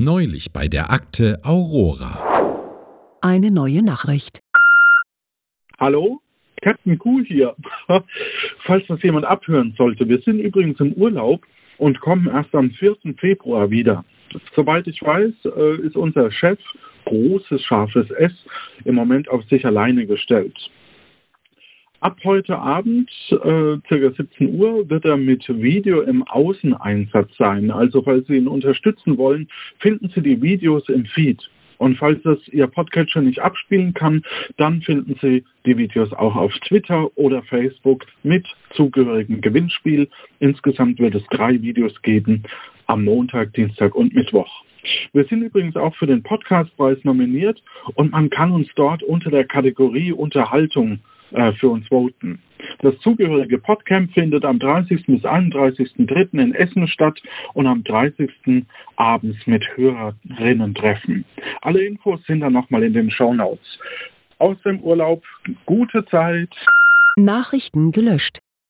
Neulich bei der Akte Aurora. Eine neue Nachricht. Hallo? Captain Q hier. Falls das jemand abhören sollte, wir sind übrigens im Urlaub und kommen erst am 4. Februar wieder. Soweit ich weiß, äh, ist unser Chef, großes scharfes S, im Moment auf sich alleine gestellt. Ab heute Abend, äh, ca. 17 Uhr, wird er mit Video im Außeneinsatz sein. Also falls Sie ihn unterstützen wollen, finden Sie die Videos im Feed. Und falls das Ihr Podcatcher nicht abspielen kann, dann finden Sie die Videos auch auf Twitter oder Facebook mit zugehörigem Gewinnspiel. Insgesamt wird es drei Videos geben am Montag, Dienstag und Mittwoch. Wir sind übrigens auch für den Podcastpreis nominiert und man kann uns dort unter der Kategorie Unterhaltung äh, für uns voten. Das zugehörige Podcamp findet am 30. bis 31.3. in Essen statt und am 30. abends mit Hörerinnen treffen. Alle Infos sind dann nochmal in den Show Notes. Aus dem Urlaub, gute Zeit. Nachrichten gelöscht.